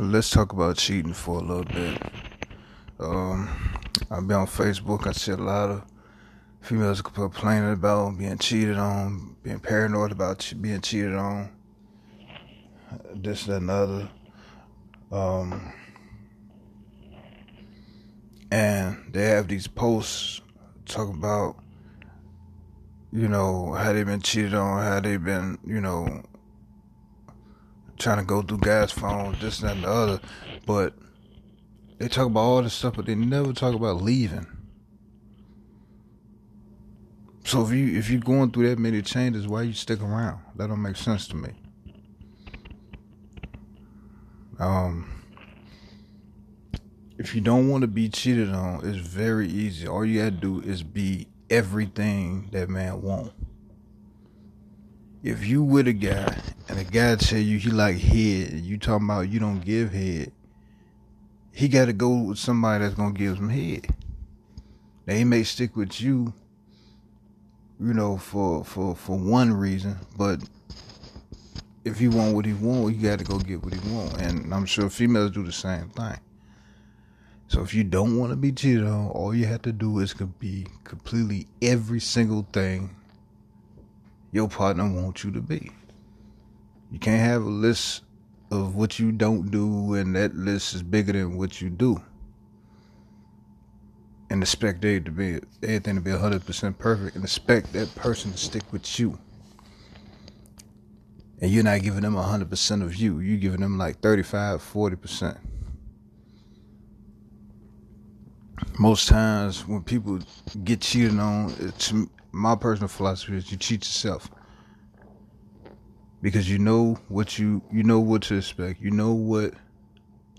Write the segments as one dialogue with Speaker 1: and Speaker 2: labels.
Speaker 1: let's talk about cheating for a little bit. Um, I've been on Facebook. I see a lot of females complaining about being cheated on, being paranoid about being cheated on, this and another. Um, and they have these posts talk about, you know, how they've been cheated on, how they've been, you know, trying to go through guys' phones, this and that and the other. But they talk about all this stuff, but they never talk about leaving. So if you if you're going through that many changes, why you stick around? That don't make sense to me. Um, if you don't want to be cheated on, it's very easy. All you gotta do is be everything that man want if you with a guy and a guy tell you he like head you talking about you don't give head, he got to go with somebody that's gonna give him head. He may stick with you, you know, for for for one reason, but if he want what he want, he got to go get what he want, and I'm sure females do the same thing. So if you don't want to be cheated on, all you have to do is could be completely every single thing your partner wants you to be. You can't have a list of what you don't do and that list is bigger than what you do. And expect they to be everything to be hundred percent perfect and expect that person to stick with you. And you're not giving them hundred percent of you. You're giving them like 35, 40 percent. Most times when people get cheated on, to my personal philosophy is you cheat yourself because you know what you you know what to expect. You know what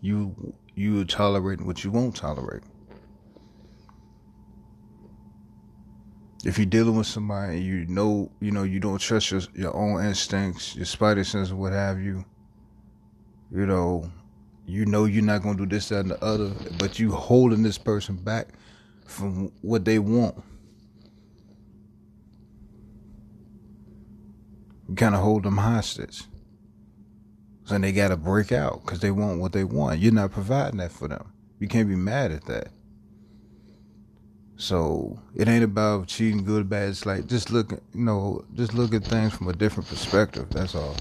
Speaker 1: you you tolerate and what you won't tolerate. If you're dealing with somebody, you know you know you don't trust your your own instincts, your spider sense, what have you. You know, you know you're not gonna do this, that, and the other, but you holding this person back from what they want. Kind of hold them hostage. So they got to break out because they want what they want. You're not providing that for them. You can't be mad at that. So it ain't about cheating good, bad. It's like just look, you know, just look at things from a different perspective. That's all.